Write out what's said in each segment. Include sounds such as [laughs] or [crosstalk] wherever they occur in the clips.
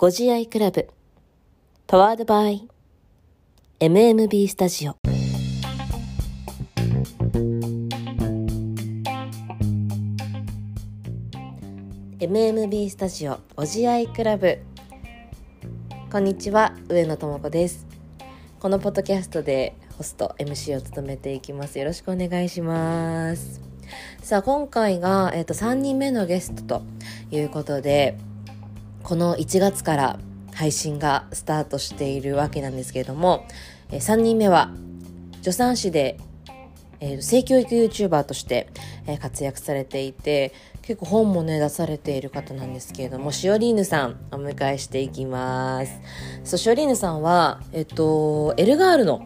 ご自愛クラブ。パワードバイ MMB スタジオ「MMB スタジオおじあいクラブ」こんにちは上野智子です。このポッドキャストでホスト MC を務めていきます。よろしくお願いします。さあ今回が、えーと、3人目のゲストということでこの1月から配信がスタートしているわけなんですけれども、え、3人目は助産師で、えー、性教育 YouTuber として、えー、活躍されていて結構本もね出されている方なんですけれどもしおりーぬさんお迎えしていきます。そうしおりーぬさんはえっとエルガールの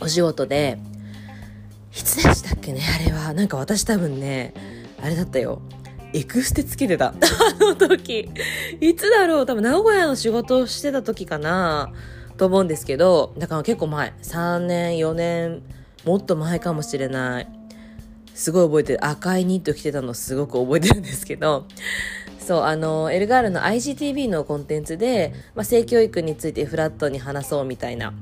お仕事でいつでしたっけねあれは。なんか私多分ねあれだったよ。エクステつけてた。あの時。いつだろう？多分名古屋の仕事をしてた時かな。と思うんですけどだから結構前。3年4年もっと前かもしれない。すごい覚えてる。赤いニット着てたのすごく覚えてるんですけど。そうあのエルガールの IGTV のコンテンツで、まあ、性教育についてフラットに話そうみたいな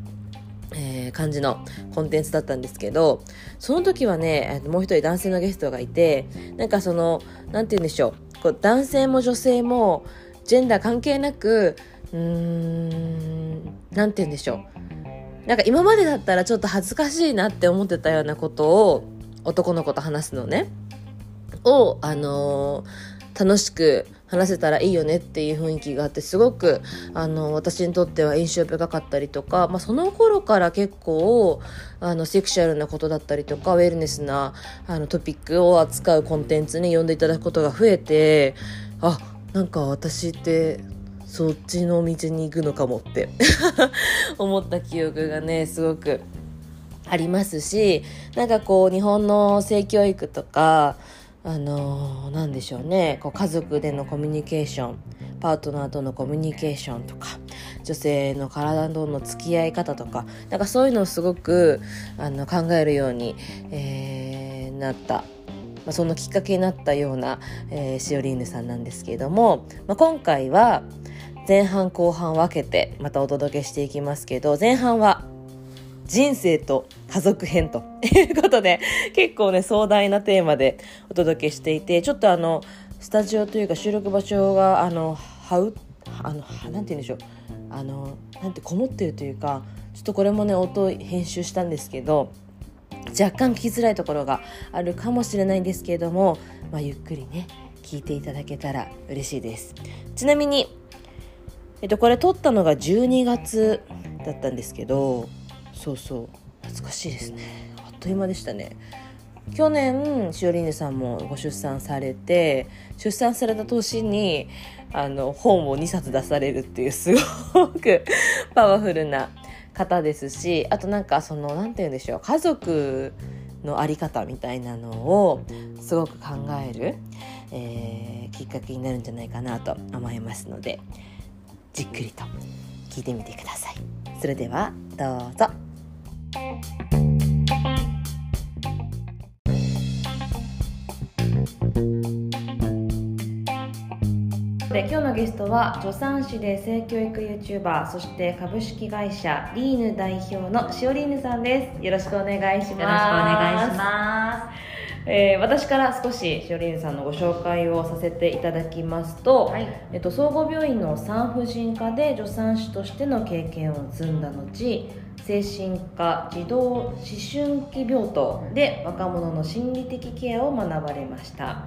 えー、感じのコンテンツだったんですけどその時はねもう一人男性のゲストがいてなんかその何て言うんでしょうこう男性も女性もジェンダー関係なくうーん何て言うんでしょう。なんか今までだったらちょっと恥ずかしいなって思ってたようなことを男の子と話すのね。をあのー、楽しく話せたらいいよねっていう雰囲気があってすごくあの私にとっては印象深かったりとか、まあ、その頃から結構あのセクシュアルなことだったりとかウェルネスなあのトピックを扱うコンテンツに呼んでいただくことが増えてあなんか私ってそっちの道に行くのかもって [laughs] 思った記憶がねすごくありますしなんかこう日本の性教育とかあのー、でしょうねこう家族でのコミュニケーションパートナーとのコミュニケーションとか女性の体との付き合い方とかなんかそういうのをすごくあの考えるように、えー、なった。ま、そのきっかけになったような、えー、シオリーヌさんなんですけれども、まあ、今回は前半後半分けてまたお届けしていきますけど前半は人生と家族編ということで結構ね壮大なテーマでお届けしていてちょっとあのスタジオというか収録場所があのはうあのなんて言うんでしょう。あのなんてこもってるというかちょっとこれもね音編集したんですけど若干聞きづらいところがあるかもしれないんですけれども、まあ、ゆっくりね聞いていただけたら嬉しいです。ちなみに、えっと、これ撮ったのが12月だったんですけどそうそう懐かしいですねあっという間でしたね去年しおりんねさんもご出産されて出産された年にあの本を2冊出されるっていうすごく [laughs] パワフルな方ですしあとなんかその何て言うんでしょう家族の在り方みたいなのをすごく考える、えー、きっかけになるんじゃないかなと思いますのでじっくりと聞いてみてください。それではどうぞ。で今日のゲストは助産師で性教育 YouTuber そして株式会社リーヌ代表のしおりーぬさんです。よろしくお願いします。よろしくお願いします。えー、私から少ししおりんさんのご紹介をさせていただきますと、はい、えっと、総合病院の産婦人科で助産師としての経験を積んだ後精神科児童思春期病棟で若者の心理的ケアを学ばれました。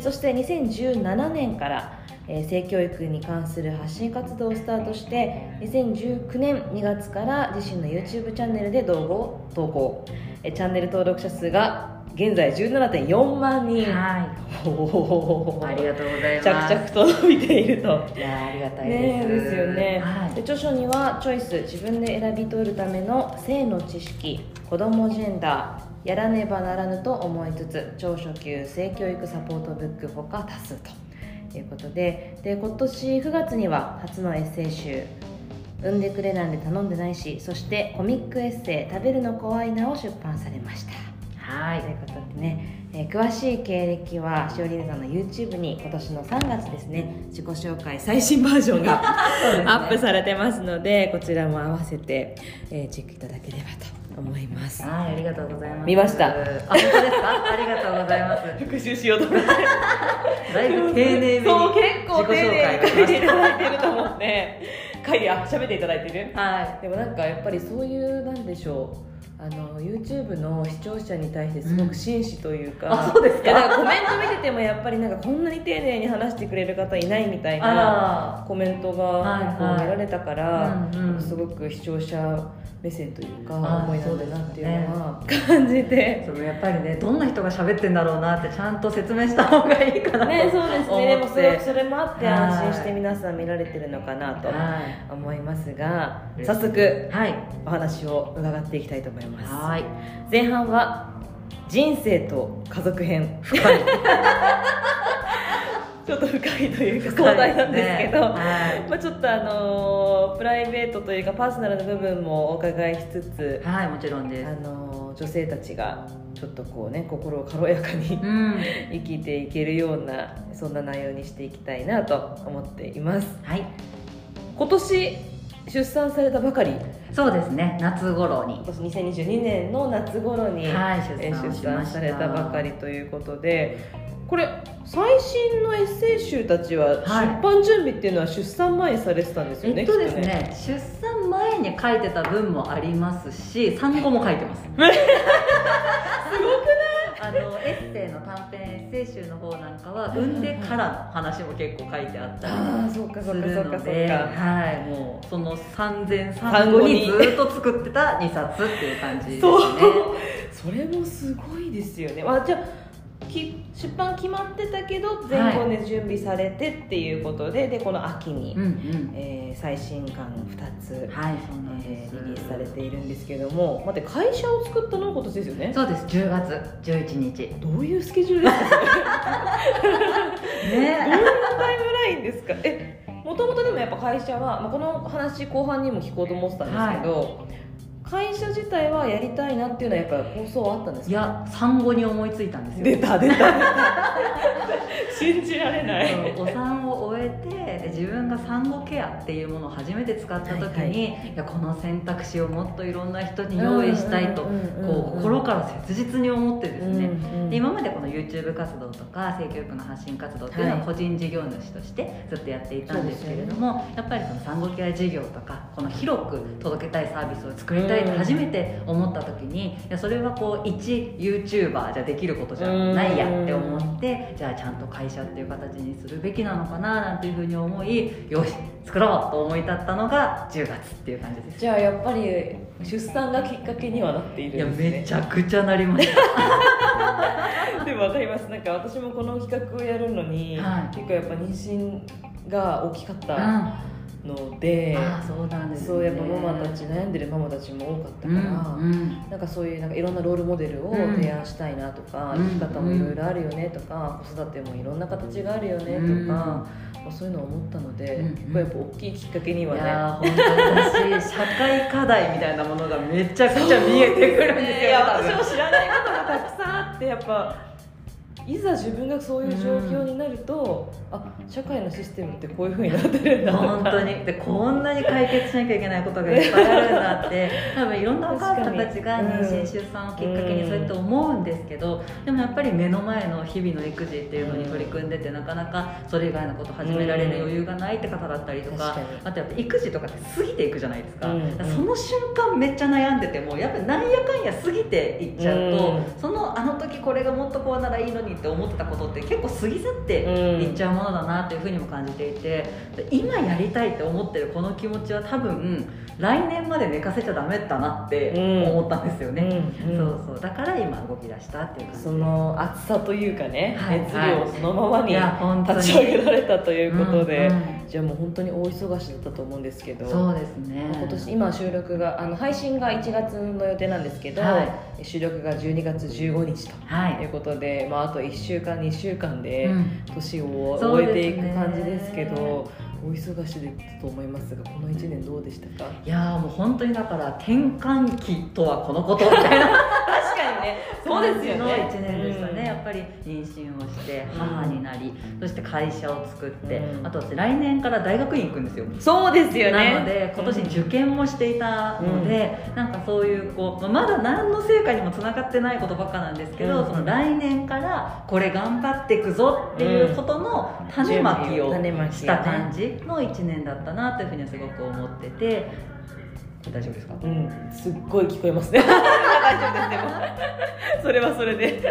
そして2017年からえ性教育に関する発信活動をスタートして2019年2月から自身の YouTube チャンネルで動画を投稿。えチャンネル登録者数が現在17.4万人はい。おありがとうございます。着々と伸びていると。いやありがたいです、ね、ですよね、はい、で著書にはチョイス自分で選び取るための性の知識子供ジェンダーやらねばならぬと思いつつ長初級性教育サポートブックほか多数ということでで今年9月には初のエッセイ集「産んでくれなんで頼んでないし」そしてコミックエッセイ「食べるの怖いな」を出版されました。はいということでね、えー詳しい経歴はしおりねさんの YouTube に今年の3月ですね自己紹介最新バージョンが [laughs] ねアップされてますのでこちらも合わせて、えーチェックいただければと思いますはい、ありがとうございます。見ましたあ、本当ですか？ありがとうございます。[laughs] 復習しようと思ってだいぶ丁寧めにそう結構丁寧に書いていたはだいてると思って書いてあ喋っていただいてる？い。でもなんかやっぱりそういうなんでしょうあの YouTube の視聴者に対してすごく真摯というか、うんあそうですか？からコメント見ててもやっぱりなんかこんなに丁寧に話してくれる方いないみたいなあコメントが見られたから、すごく視聴者目線というかあ思いなんだなっていうのは感じあ、て。そのやっぱりね、どんな人が喋ってんだろうなってちゃんと説明した方がいいかなとね、そうですねでも思ってすごくそれもあってはい安心して皆さん見られてるのかなとは思いますがい。早速い。はい。お話を伺っていきたいと思いますはい。前半は人生と家族編深い。[laughs] ちょっと深いというか壮大なんですけど、ねはい。まあ、ちょっとあのープライベートというかパーソナルな部分もお伺いしつつ、はい、もちろんですあ。のー女性たちがちょっとこうね心を軽やかにうん。[laughs] 生きていけるようなそんな内容にしていきたいなと思っていますはい。今年出産されたばかりそうですね。夏頃に今。年2022年の夏頃に、はい、えー出産を出産。されたばかりということでこれ最新のエッセイ集たちは出はい版準備っていうのは出産前にされてたんですよね、えっとですきっね出産前に書いてた文もありますし産後も書いてます [laughs] すごくない？あのエッセイの短編エッセイ集の方なんかは産んでからの話も結構書いてあったりああそうかすそうかそうかそうるので、かはい、もうその産前産産後後ににずっと作ってた2冊っていう感じですね。そう。それもすごいですよね。あじゃあき出版決まってたけど前後で準備されてっていうことで、でこの秋に、うんうん。えー最新刊2つ、はいえーリリースされているんですけども待って会社を作ったのは今年ですよね？そうです。10月11日。どういうスケジュール？ですかそれどういうねタイムラインですか？えもともとでもやっぱ会社は、まあ、この話後半にも聞こうと思ってたんですけど、会社自体はやりたいなっていうのはやっぱり構想はあったんですか？いや産後に思いついたんですよ。出た出た。[laughs] 信じられない。お産を終えてで自分が産後ケアっていうものを初めて使った時に、はいい。やこの選択肢をもっといろんな人に用意したいと、心から切実に思ってですね、うんうんで今までこの YouTube 活動とか性教育の発信活動っていうのははい。個人事業主としてずっとやっていたんですけれども、やっぱりその産後ケア事業とかこの広く届けたいサービスを作りたいって初めて思った時にいやそれはこう一 YouTuber じゃできることじゃないやって思ってじゃあちゃんと会社っていう形にするべきなのかななんていうふうに思いよし作ろうと思い立ったのが10月っていう感じです。じゃあやっぱり出産がきっかけにはなっていいやるんですね。めちゃくちゃなりました [laughs] でも分かります。なんか私もこの企画をやるのに、はい。結構やっぱ妊娠が大きかったあので、あそうなんですね。そうやっぱママたち悩んでるママたちも多かったから、うんうん。なんかそういうなんかいろんなロールモデルを提案したいなとか、うん。生き方もいろいろあるよねとか、子育てもいろんな形があるよねとか、そういうのを思ったので、うん結構やっぱ大きいきっかけにはいねやー本当に私社会課題みたいなものがめちゃくちゃ見えてくるんですよいや多分。私も知らないことがたくさんあってやっぱいざ自分がそういう状況になると、あ社会のシステムってこういうふうになってるんだ。本当に。でこんなに解決しなきゃいけないことがいっぱいあるんだって [laughs] 多分いろんなお母さんたちが妊娠出産をきっかけにそうやって思うんですけどでもやっぱり目の前の日々の育児っていうのに取り組んでてなかなかそれ以外のこと始められる余裕がないって方だったりとか確かに。あとやっぱ育児とかって過ぎていくじゃないですか,、うんうん。その瞬間めっちゃ悩んでてもやっぱりなんやかんや過ぎていっちゃうと、うん。そのあの時これがもっとこうならいいのにって思ってたことって結構過ぎ去ってうんいっちゃうものだなっていうふうにも感じていてで今やりたいって思ってるこの気持ちは多分来年まで寝かせちゃダメだなって思ったんですよね、うんうん。そうそう。だから今動き出したっていう感じその熱さというかね、はい熱量をそのままに。立ち上げられたということで、うんうんじゃあもう本当に大忙しだったと思うんですけどそうですね。今年今収録があの配信が1月の予定なんですけど、は収録が12月15日とはい。いうことで、まあ、あと1週間2週間でうん。年を終えていく感じですけど、お忙しいだったと思いますがこの1年どうでしたか？いやーもう本当にだから転換期とはこのことみたいなね。そうですよね。の1年でしたね、うん。やっぱり妊娠をしてうん。母になり、そして会社を作って、うん。あと私来年から大学院行くんですよ。そうですよね。なので今年受験もしていたので、なんかそういうこうまだ何の成果にもつながってないことばっかなんですけど、うん。その来年からこれ頑張っていくぞっていうことの種まきをした感じの1年だったなというふうにはすごく思ってて大丈夫ですか？うん。すっごい聞こえますね。[laughs] 大丈夫ですでもそれはそれで。そ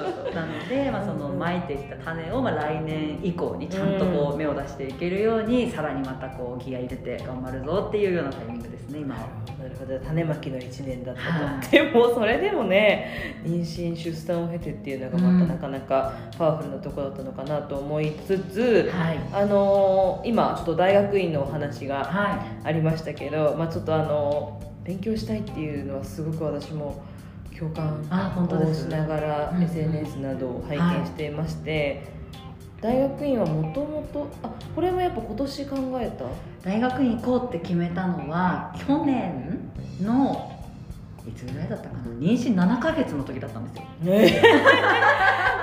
うそう。なので、まあ、そのまいてきた種を、まあ、来年以降にちゃんとこう芽を出していけるように、さらにまたこうギア入れて頑張るぞっていうようなタイミングですね今は。なるほど。種まきの1年だったと、は [laughs] いでもそれでもね妊娠出産を経てっていうのがまたなかなかパワフルなところだったのかなと思いつつ、はい。あのー今ちょっと大学院のお話がはありましたけど、まあ、ちょっとあの勉強したいっていうのはすごく私も共感をしながら SNS などを拝見していまして、大学院はもともとあこれもやっぱ今年考えた？大学院行こうって決めたのは去年のいつぐらいだったかな？妊娠7ヶ月の時だったんですよ。ね [laughs]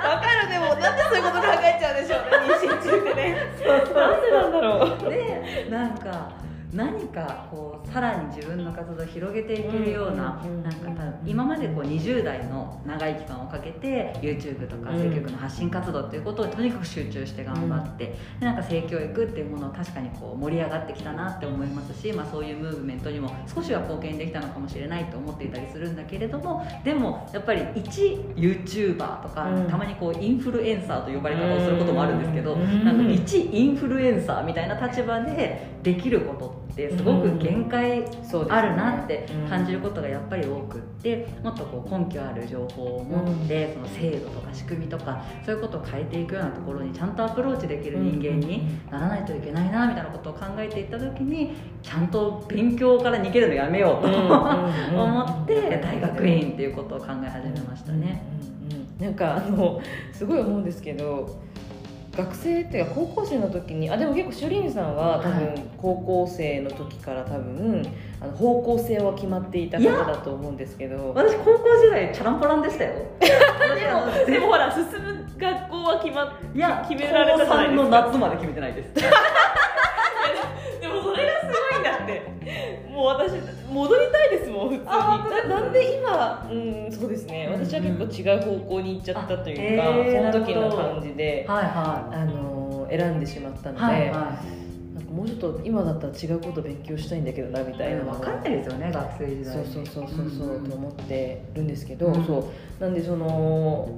わかる。でもなんでそういうこと考えちゃうんでしょうね妊娠中ってね。[laughs] なんでなんだろう。でなんか何かこうさらに自分の活動を広げていけるようななんか多分今までこう20代の長い期間をかけて YouTube とかうん。積極の発信活動っていうことをとにかく集中して頑張って、でなんか性教育っていうものを確かにこう盛り上がってきたなって思いますし、まあ、そういうムーブメントにも少しは貢献できたのかもしれないと思っていたりするんだけれどもでもやっぱり一 YouTuber とか、うんたまにこうインフルエンサーと呼ばれ方をすることもあるんですけど、うん。なんか一インフルエンサーみたいな立場でできることってすごく限界あるなって感じることがやっぱり多くってもっとこう根拠ある情報を持って、その制度とか仕組みとかそういうことを変えていくようなところにちゃんとアプローチできる人間にならないといけないなみたいなことを考えていった時にちゃんと勉強から逃げるのやめようと、[laughs] 思って大学院っていうことを考え始めましたね。なんかあのすごい思うんですけど学生っていうか高校生の時にあでも結構シュリーンさんは多は分高校生の時から多分あの方向性は決まっていた方だと思うんですけど。私高校時代チャランポランでしたよ。でもでもほら進む学校は決まっいや決められたじゃないですか。高3の夏まで決めてないです。[laughs] でもそれがすごいんだって。もう私戻りたいですもん普通に。ななんで今うんそうですね。私は結構違う方向に行っちゃったというか、あえーその時の感じで、はいはあのー選んでしまったので、いはい。はなんかもうちょっと今だったら違うこと勉強したいんだけどなみたいな。分かんないですよね学生時代そうそうそうそうそう、んと思ってるんですけど、うん。そう。なんでその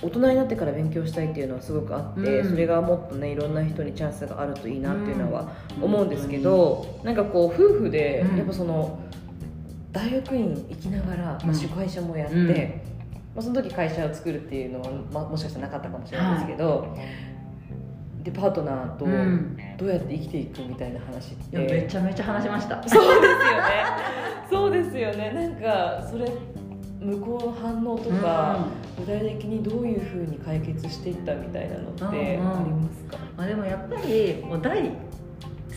大人になってから勉強したいっていうのはすごくあって、うん。それがもっとねいろんな人にチャンスがあるといいなっていうのはうん。思うんですけど、なんかこう夫婦でうん。やっぱその大学院行きながら、まあ、うん。主会社もやって、うん。まあ、その時会社を作るっていうのは、まあ、もしかしたらなかったかもしれないですけど、でパートナーとうん。どうやって生きていくみたいな話っいやめて、ちゃめちゃ話しました。[laughs] そうですよね。そうですよね。なんかそれ向こうの反応とか、具体的にどういうふうに解決していったみたいなのってありうん。うんますか、まあ、でもやっぱりもう第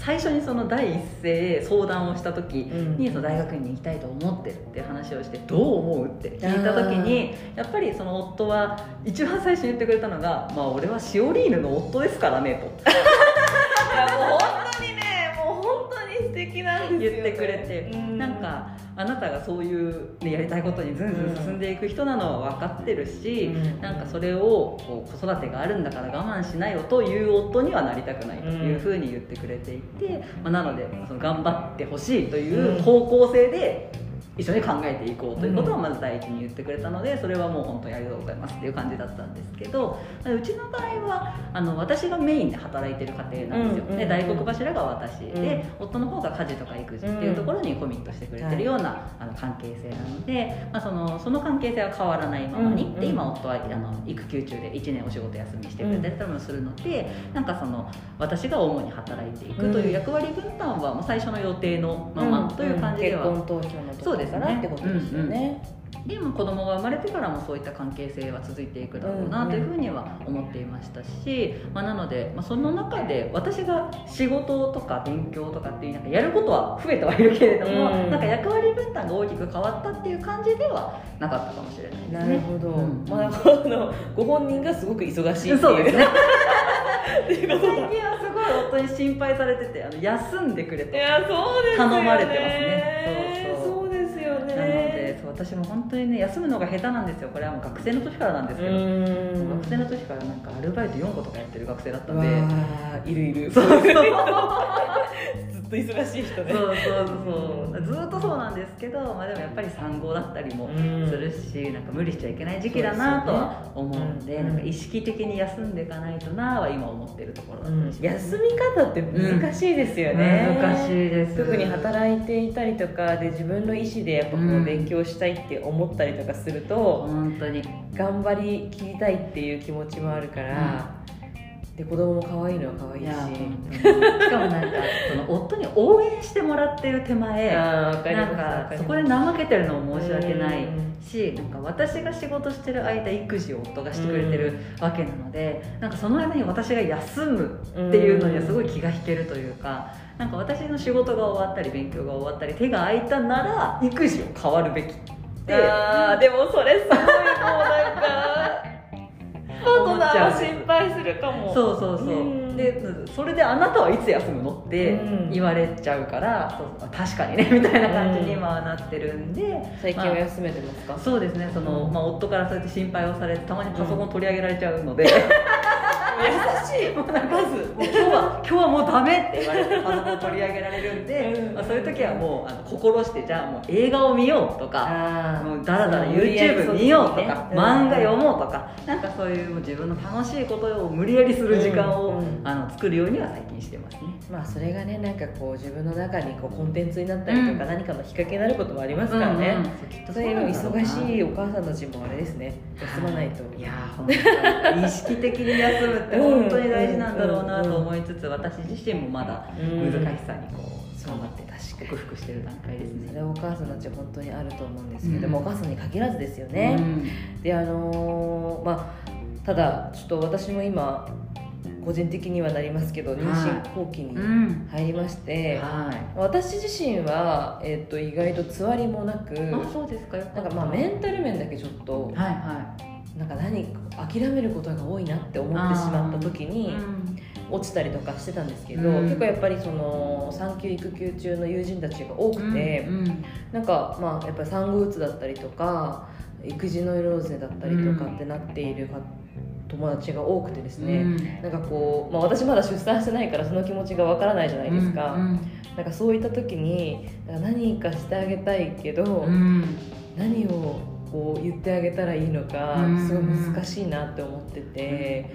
最初にその第一声相談をした時うん。にその大学院に行きたいと思ってるっていう話をしてどう思うって聞いた時にやっぱりその夫は一番最初に言ってくれたのが「まあ俺はシオリー。ヌの夫ですからね」といやもう敵なんですよ、ね、言ってくれて、うん。なんかあなたがそういう、ね、やりたいことにずんずん進んでいく人なのは分かってるし、うん。なんかそれをこう子育てがあるんだから我慢しないよという夫にはなりたくないというふうに言ってくれていて、まあ、なのでその頑張ってほしいという方向性で一緒に考えていこうということをまず第一に言ってくれたのでそれはもう本当にありがとうございますっていう感じだったんですけどうちの場合はあの私がメインで働いてる家庭なんですよ、うんうんうんで大黒柱が私で、うん。夫の方が家事とか育児っていうところにコミットしてくれてるような、あの関係性なので、まあ、そのその関係性は変わらないままに、うんうんで今夫はあの育休中で1年お仕事休みしてくれたりもするので、なんかその私が主に働いていくという役割分担はもう最初の予定のままという感じでは、結婚投票のところそうかなってことですよね。でも子供が生まれてからもそういった関係性は続いていくだろうなというふうには思っていましたし、まあ、なので、まあ、その中で私が仕事とか勉強とかっていうなんかやることは増えてはいるけれども、うん。なんか役割分担が大きく変わったっていう感じではなかったかもしれないですね。なるほど、うん。まあ、あの [laughs] ご本人がすごく忙しいっていう。そうですね。[laughs] 最近はすごい夫に心配されててあの休んでくれと頼まれてますねでそう私も本当にね休むのが下手なんですよ。これはもう学生の時からなんですけど、うん。学生の時からなんかアルバイト4個とかやってる学生だったんわであいるいる。そうそう [laughs] と忙しい人ねそうそうずっとそうなんですけど、まあ、でもやっぱり産後だったりもうん。するし、なんか無理しちゃいけない時期だなとは思うんでねなんか意識的に休んでいかないとなは今思ってるところだったりします、休み方って難しいですよね、難しいです。特に働いていたりとかで自分の意思でやっぱこううん。勉強したいって思ったりとかすると、本当に。頑張りきりたいっていう気持ちもあるから、で子供も可愛いのは可愛いし。い [laughs] しかもなんかその夫に応援してもらってる手前なんかそこで怠けてるのも申し訳ないうん。しなんか私が仕事してる間育児を夫がしてくれてるわけなのでなんかその間に私が休むっていうのにはすごい気が引けるというかなんか私の仕事が終わったり勉強が終わったり手が空いたなら育児を変わるべきって。あーでもそれすごいもうなんかパートナーは心配するかもそうそうそう、うん。でそれであなたはいつ休むのってうん。言われちゃうから、そうそう確かにね [laughs] みたいな感じに今はなってるんで、最近は休めてますか、そうですねその、うん。まあ、夫からそうやって心配をされてたまにパソコン取り上げられちゃうので、[laughs] 優しい。もうなんかまず今日は今日はもうダメって言われてパソコン取り上げられるんで、うん。まあ、そういう時はもうあの心してじゃあもう映画を見ようとかあもうだらだら YouTube 見ようとか、うん漫画読もうとかなんかそういうもう自分の楽しいことを無理やりする時間を、うん。うんあの作るようには最近してますね。まあそれがねなんかこう自分の中にこうコンテンツになったりとか、うん。何かのきっかけになることもありますからね、うんうん。そうきっとそういう忙しいお母さんたちもあれですね。休まないと。いやー本当に意識的に休むって本当に大事なんだろうなと思いつつ私自身もまだ難しさにこう頑張って克服してる段階ですね。それはお母さんたちは本当にあると思うんですけども、うん。お母さんに限らずですよね、であのーまあただちょっと私も今個人的にはなりますけど妊娠後期にうん。うん入りまして、は私自身は、えっと意外とつわりもなくそうですか。なんかまあメンタル面だけちょっとはいはなんか何か諦めることが多いなって思ってしまった時い。にうん。落ちたりとかしてたんですけど、うん。結構やっぱりその産休育休中の友人たちが多くて、うんなんかまあやっぱり産後うつだったりとか育児ノイローゼだったりとかってなっているか友達が多くてですね、なんかこう、まあ、私まだ出産してないからその気持ちがわからないじゃないですか、うんなんかそういった時に何かしてあげたいけど、うん。何をこう言ってあげたらいいのかうん。すごい難しいなって思ってて、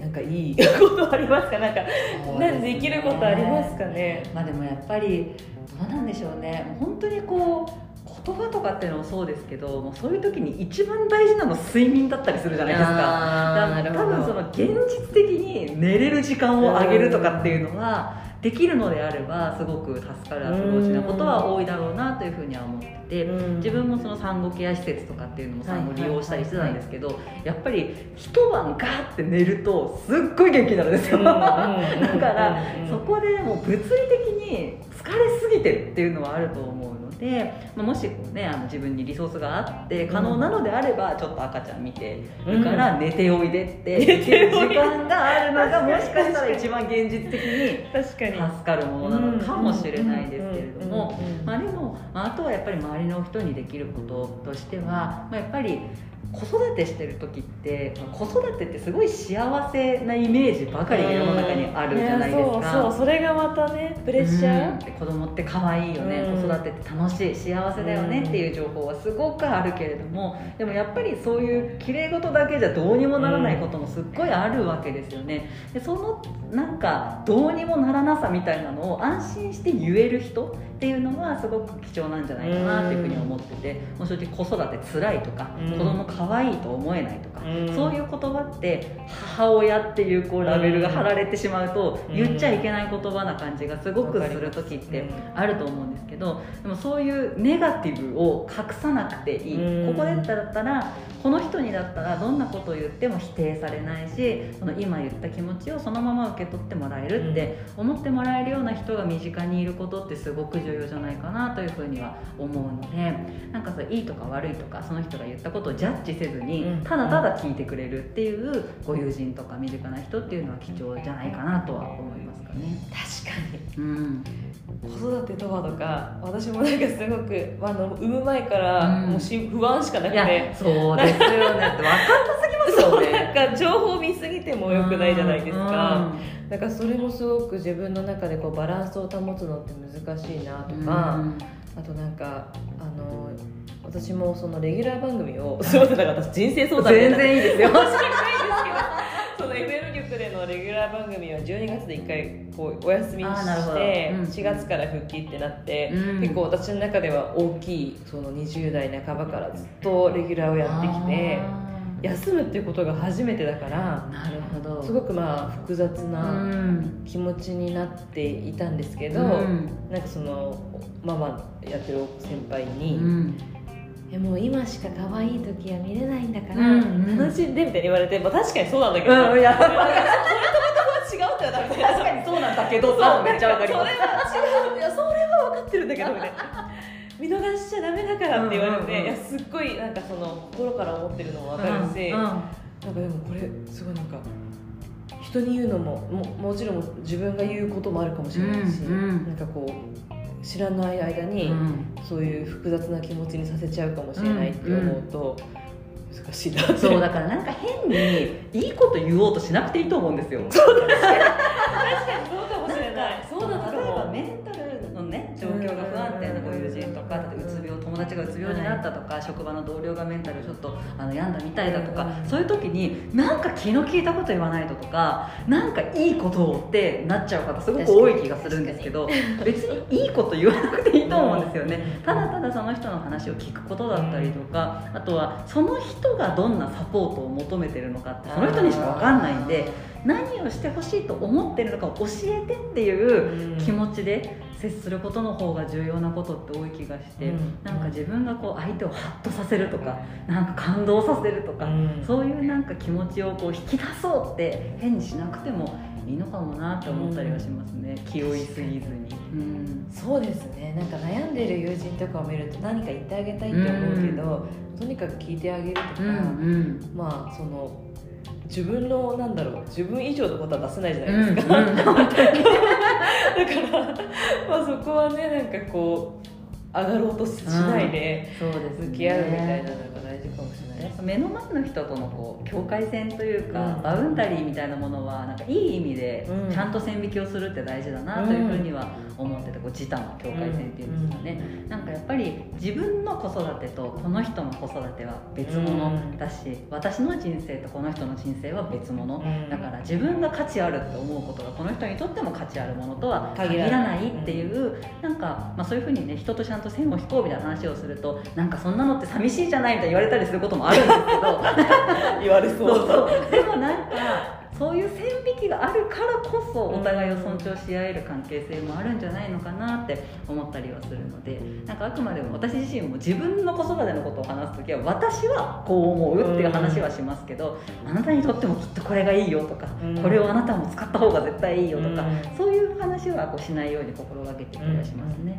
なんかいいことありますか？なんかですね。何できることありますかね？まあでもやっぱりどうなんでしょうね。本当にこう言葉とかっていうのもそうですけどもうそういう時に一番大事なのは睡眠だったりするじゃないですか。多分その現実的に寝れる時間を上げるとかっていうのはできるのであればすごく助かるアプローチなことは多いだろうなというふうには思っててうん。自分もその産後ケア施設とかっていうのも産後利用したりしてたんですけどやっぱり一晩ガーって寝るとすっごい元気になるんですようんだからうんそこでもう物理的に疲れすぎてるっていうのはあると思うので、まあ、もしこう、ね、あの自分にリソースがあって可能なのであればちょっと赤ちゃん見てるから寝ておいでって言ってる時間があるのがもしかしたら一番現実的に [laughs] 助かるものなのかもしれないですけれどもまあでも、まあ、あとはやっぱり周りの人にできることとしては、まあ、やっぱり子育てしてる時ってまあ子育てってすごい幸せなイメージばかりが世の中にあるじゃないですか。やそうそうそれがまたねプレッシャー、うん。で子供って可愛いよね、うん。子育てって楽しい幸せだよねっていう情報はすごくあるけれどもでもやっぱりそういう綺麗事だけじゃどうにもならないこともすっごいあるわけですよね。でそのなんかどうにもならなさみたいなのを安心して言える人っていうのはすごく貴重なんじゃないかなっていうふうに思っててもう正直子育て辛いとか、うん。子供可可愛いと思えないとか、うん。そういう言葉って母親っていうこうラベルが貼られてしまうと、うん。言っちゃいけない言葉な感じがすごくする時ってうんあると思うんですけどでもそういうネガティブを隠さなくていい、うん。ここでだったらこの人にだったらどんなことを言っても否定されないしその今言った気持ちをそのまま受け取ってもらえるって思ってもらえるような人が身近にいることってすごく重要じゃないかなというふうには思うのでなんかそういいとか悪いとかその人が言ったことをジャッジせずにうんただただ聞いてくれるっていうご友人とか身近な人っていうのは貴重じゃないかなとは思いますかね。確かに。うん。子育てとはとか私もなんかすごくあの産む前からうん。もうし不安しかなくて、そうですよね。[laughs] 分かったか情報見すぎてもよくないじゃないですか、うん。だからそれもすごく自分の中でこうバランスを保つのって難しいなとか、あとなんかあの私もそのレギュラー番組をすごいだから私人生相談みたい全な然いいですよ。その FM 局でのレギュラー番組は12月で1回こうお休みしてうん。4月から復帰ってなって、うん。結構私の中では大きいその20代半ばからずっとレギュラーをやってきてあ休むっていうことが初めてだからーなるほど。すごくまあ複雑うなん。気持ちになっていたんですけど、うん。なんかそのママやってる先輩うに、んえもう今しか可愛い時は見れないんだから、うんうん。楽しんでみたいに言われて、まあ、確かにそうなんだけど、うんいや。[laughs] それとまた違うってはダメ確かにそうなんだけどさめっちゃわかります。それは違う。いやそれは分かってるんだけどみたいな見逃しちゃダメだからって言われて、うんうんうん。いやすっごいなんかその心から思ってるのも分かるし、うんうんなんかでもこれすごいなんか人に言うのもももちろん自分が言うこともあるかもしれないし、うんうん。なんかこう知らない間に、うん。そういう複雑な気持ちにさせちゃうかもしれないって思うと、難しいなそうだからなんか変にいいこと言おうとしなくていいと思うんですよ。確かにそうかもしれない。そうなのか例えばもメンタルのね状況が不安定な友達がうつ病になったとか、職場の同僚がメンタルちょっとあの病んだみたいだとか、うんそういう時になんか気の利いたこと言わないととかなんかいいことをってなっちゃう方すごく多い気がするんですけど別にいいこと言わなくていいと思うんですよね、ただただその人の話を聞くことだったりとかあとはその人がどんなサポートを求めてるのかってその人にしか分かんないんで何をしてほしいと思ってるのかを教えてっていう気持ちで接することの方が重要なことって多い気がして、うん。なんか自分がこう相手をハッとさせるとかなんか感動させるとか、うん。そういうなんか気持ちをこう引き出そうって変にしなくてもいいのかもなって思ったりはしますね、気負いすぎずに。うん。そうですね。なんか悩んでる友人とかを見ると何か言ってあげたいって思うけど、とにかく聞いてあげるとか、うんうん。まあその自分のなんだろう自分以上のことは出せないじゃないうんですか、うん [laughs] だから、まあ、そこはねなんかこう上がろうとしないでそうですね。向き合うみたいなのが大事かもしれないやっぱ目の前の人とのこう境界線というか、うん。バウンダリーみたいなものはなんかいい意味でうん。ちゃんと線引きをするって大事だなというふうには思っててこう自他の境界線っていうんですかね、なんかやっぱり自分の子育てとこの人の子育ては別物だし、私の人生とこの人の人生は別物、うん。だから自分が価値あるって思うことがこの人にとっても価値あるものとは限限らないっていう、なんか、まあ、そういうふうにね人とちゃんと線を引こうみたいな話をするとなんかそんなのって寂しいじゃないみたいに言われたりすることもあるんですけど言われそうそう。そうでもなんかそういう線引きがあるからこそお互いを尊重し合える関係性もあるんじゃないのかなって思ったりはするのでなんかあくまでも私自身も自分の子育てのことを話す時は私はこう思うっていう話はしますけど、あなたにとってもきっとこれがいいよとか、うん。これをあなたも使った方が絶対いいよとか、うん。そういう話はこうしないように心がけていたりはしますね。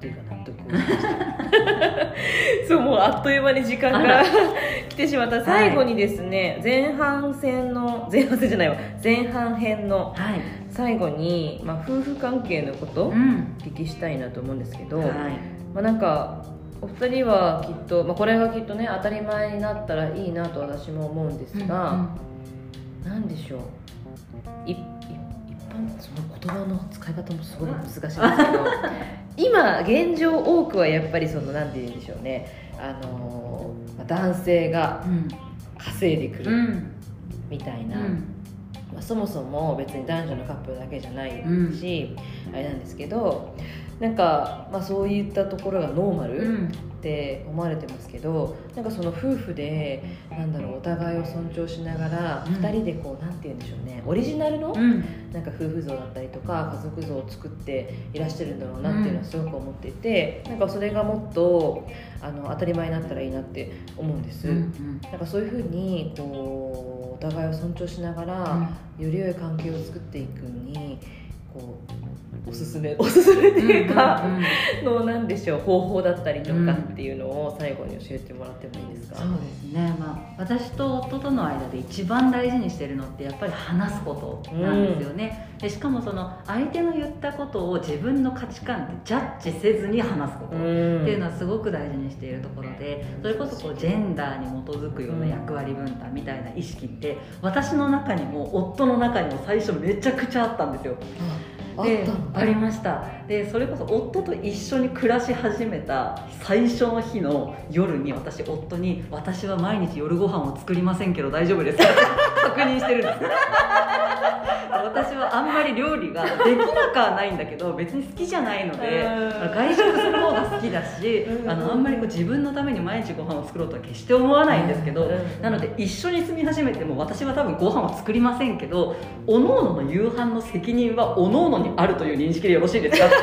というか納得。をしましたそうもうあっという間に時間あがら。来てしまった。最後にですね、前半戦の前半戦じゃないわ。前半編のはい、最後に、まあ、夫婦関係のことをうん。お聞きしたいなと思うんですけど、はい。まあ、なんかお二人はきっと、まあ、これがきっとね当たり前になったらいいなと私も思うんですが、なんでしょう。いその言葉の使い方もすごい難しいんですけど [laughs] 今現状多くはやっぱりそのなんて言うんでしょうね。あのまあ男性がうん稼いでくるうん。みたいな、うん。まあ、そもそも別に男女のカップルだけじゃないし、うん。あれなんですけどなんか、まあ、そういったところがノーマル、うん。って思われてますけどなんかその夫婦でなんだろうお互いを尊重しながら、うん。2人でこうなんて言うんでしょうねオリジナルの、うん。なんか夫婦像だったりとか家族像を作っていらっしゃるんだろうなっていうのはすごく思っていて、なんかそれがもっとあの当たり前になったらいいなって思うんです。うんなんかそういうふうにこうお互いを尊重しながら、より良い関係を作っていくにこうおすすめおすすめっていうか、うんうんうんのなんでしょう方法だったりとうんかっていうのを最後に教えてもらってもいいですか、そうですね、まあ、私と夫との間で一番大事にしてるのってやっぱり話すことなんですよね、でしかもその相手の言ったことを自分の価値観でジャッジせずに話すこと、うん。っていうのはすごく大事にしているところでそれこそこうジェンダーに基づくような役割分担みたいな意識って私の中にも夫の中にも最初めちゃくちゃあったんですよ。あでありました。でそれこそ夫と一緒に暮らし始めた最初の日の夜に私夫に「私は毎日夜ご飯を作りませんけど大丈夫ですか?」って確認してるんです。私はあんまり料理ができなくはないんだけど [laughs] 別に好きじゃないのでうん。外食する方が好きだしうんあのあんまりこう自分のために毎日ご飯を作ろうとは決して思わないんですけどうん。なので一緒に住み始めても私は多分ご飯は作りませんけどおのおのの夕飯の責任はおのおのにあるという認識でよろしいですかって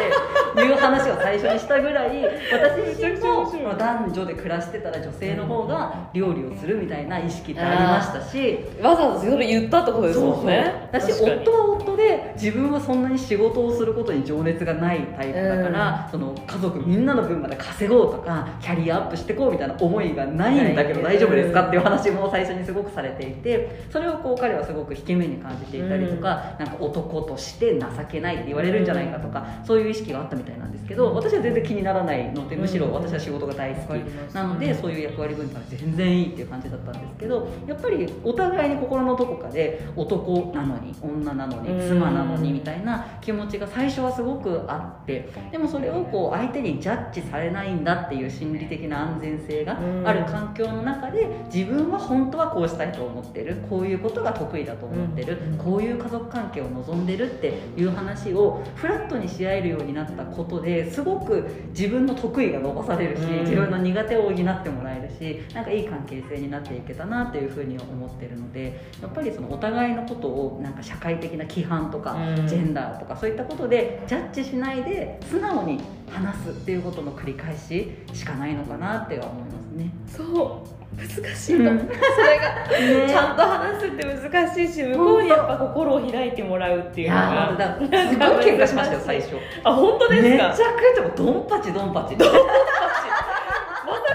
いう話を最初にしたぐらい私自身も男女で暮らしてたら女性の方が料理をするみたいな意識ってありましたし。わざわざそれ言ったってことですもんね。だし確かに。夫は夫で自分はそんなに仕事をすることに情熱がないタイプだから、その家族みんなの分まで稼ごうとかキャリアアップしてこうみたいな思いがないんだけど大丈夫ですかっていう話も最初にすごくされていてそれをこう彼はすごく引け目に感じていたりとか、なんか男として情けないって言われるんじゃないかとかそういう意識があったみたいなんですけど私は全然気にならないのでむしろ私は仕事が大好き。なのでそういう役割分担は全然いいっていう感じだったんですけどやっぱりお互いに心のどこかで男なのに女なのに妻なのにみたいな気持ちが最初はすごくあってでもそれをこう相手にジャッジされないんだっていう心理的な安全性がある環境の中で自分は本当はこうしたいと思ってる。こういうことが得意だと思ってる。うん。こういう家族関係を望んでるっていう話をフラットにし合えるようになったことですごく自分の得意が伸ばされるしうん。自分の苦手を補ってもらえるしなんかいい関係性になっていけたなっていうふうに思ってるのでやっぱりそのお互いのことをなんか社会的な規範とかうん。ジェンダーとかそういったことでジャッジしないで素直に話すっていうことの繰り返ししかないのかなっては思いますね。そう難しいと、う。ん。それがちゃんと話すって難しいし向こうにやっぱ心を開いてもらうっていいうのがすごい喧嘩しましたよ最初。あ本当ですめちかゃくちゃドンパチドンパチ。まさ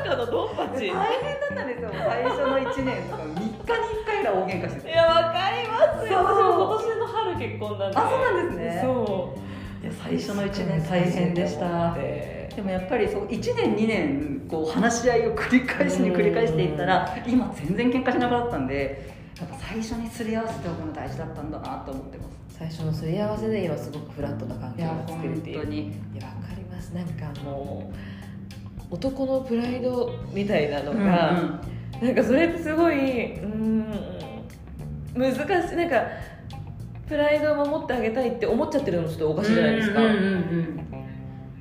かのドンパチ。い大変だったんですよ最初の1年とか3日に1回ぐらい大喧嘩してて。やわかりますよ。私も今年の春結婚なんで。あそうなんですね。そう。いや最初の1年大変でした。ででもやっぱりそう1年2年こう話し合いを繰り返しに繰り返していったら今全然喧嘩しなくなったんでやっぱ最初にすり合わせておくの大事だったんだなと思ってます。最初のすり合わせで今すごくフラットな関係が作れている。本当に。いやわかります。なんかもう男のプライドみたいなのが、なんかそれってすごいうーん難しい。なんかプライドを守ってあげたいって思っちゃってるのもちょっとおかしいじゃないですか、うんうんうん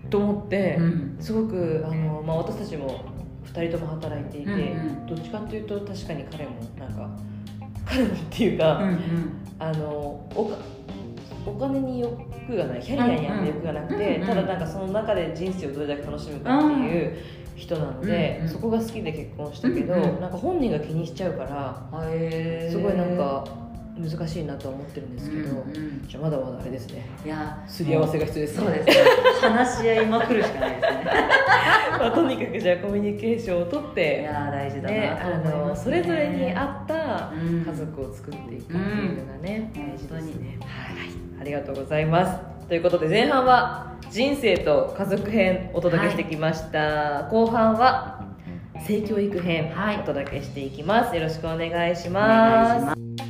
と思って、うん。すごくあの、まあ、私たちも2人とも働いていて、うんうん。どっちかというと確かに彼もなんか彼もっていうか、うんうん。あのお金に欲がないキャリアにあんまり欲がなくて、うんうんただなんかその中で人生をどれだけ楽しむかっていう人なんで、うんうん。そこが好きで結婚したけど、うんうん。なんか本人が気にしちゃうからすごいなんか難しいなとは思ってるんですけど、うんうん。じゃあまだまだあれですね。いやすり合わせが必要ですね。そうですね。話し合いまくるしかないですね。[laughs] まあ、とにかくじゃあコミュニケーションをとっいて、やー大事だね、なとあ思います、のそれぞれに合ったうん。家族を作っていくっていうのがね、うん。大事ですね、本当にはい、ありがとうございます。ということで前半は人生と家族編お届けしてきました、後半は性教育編はい。お届けしていきます。よろしくお願いします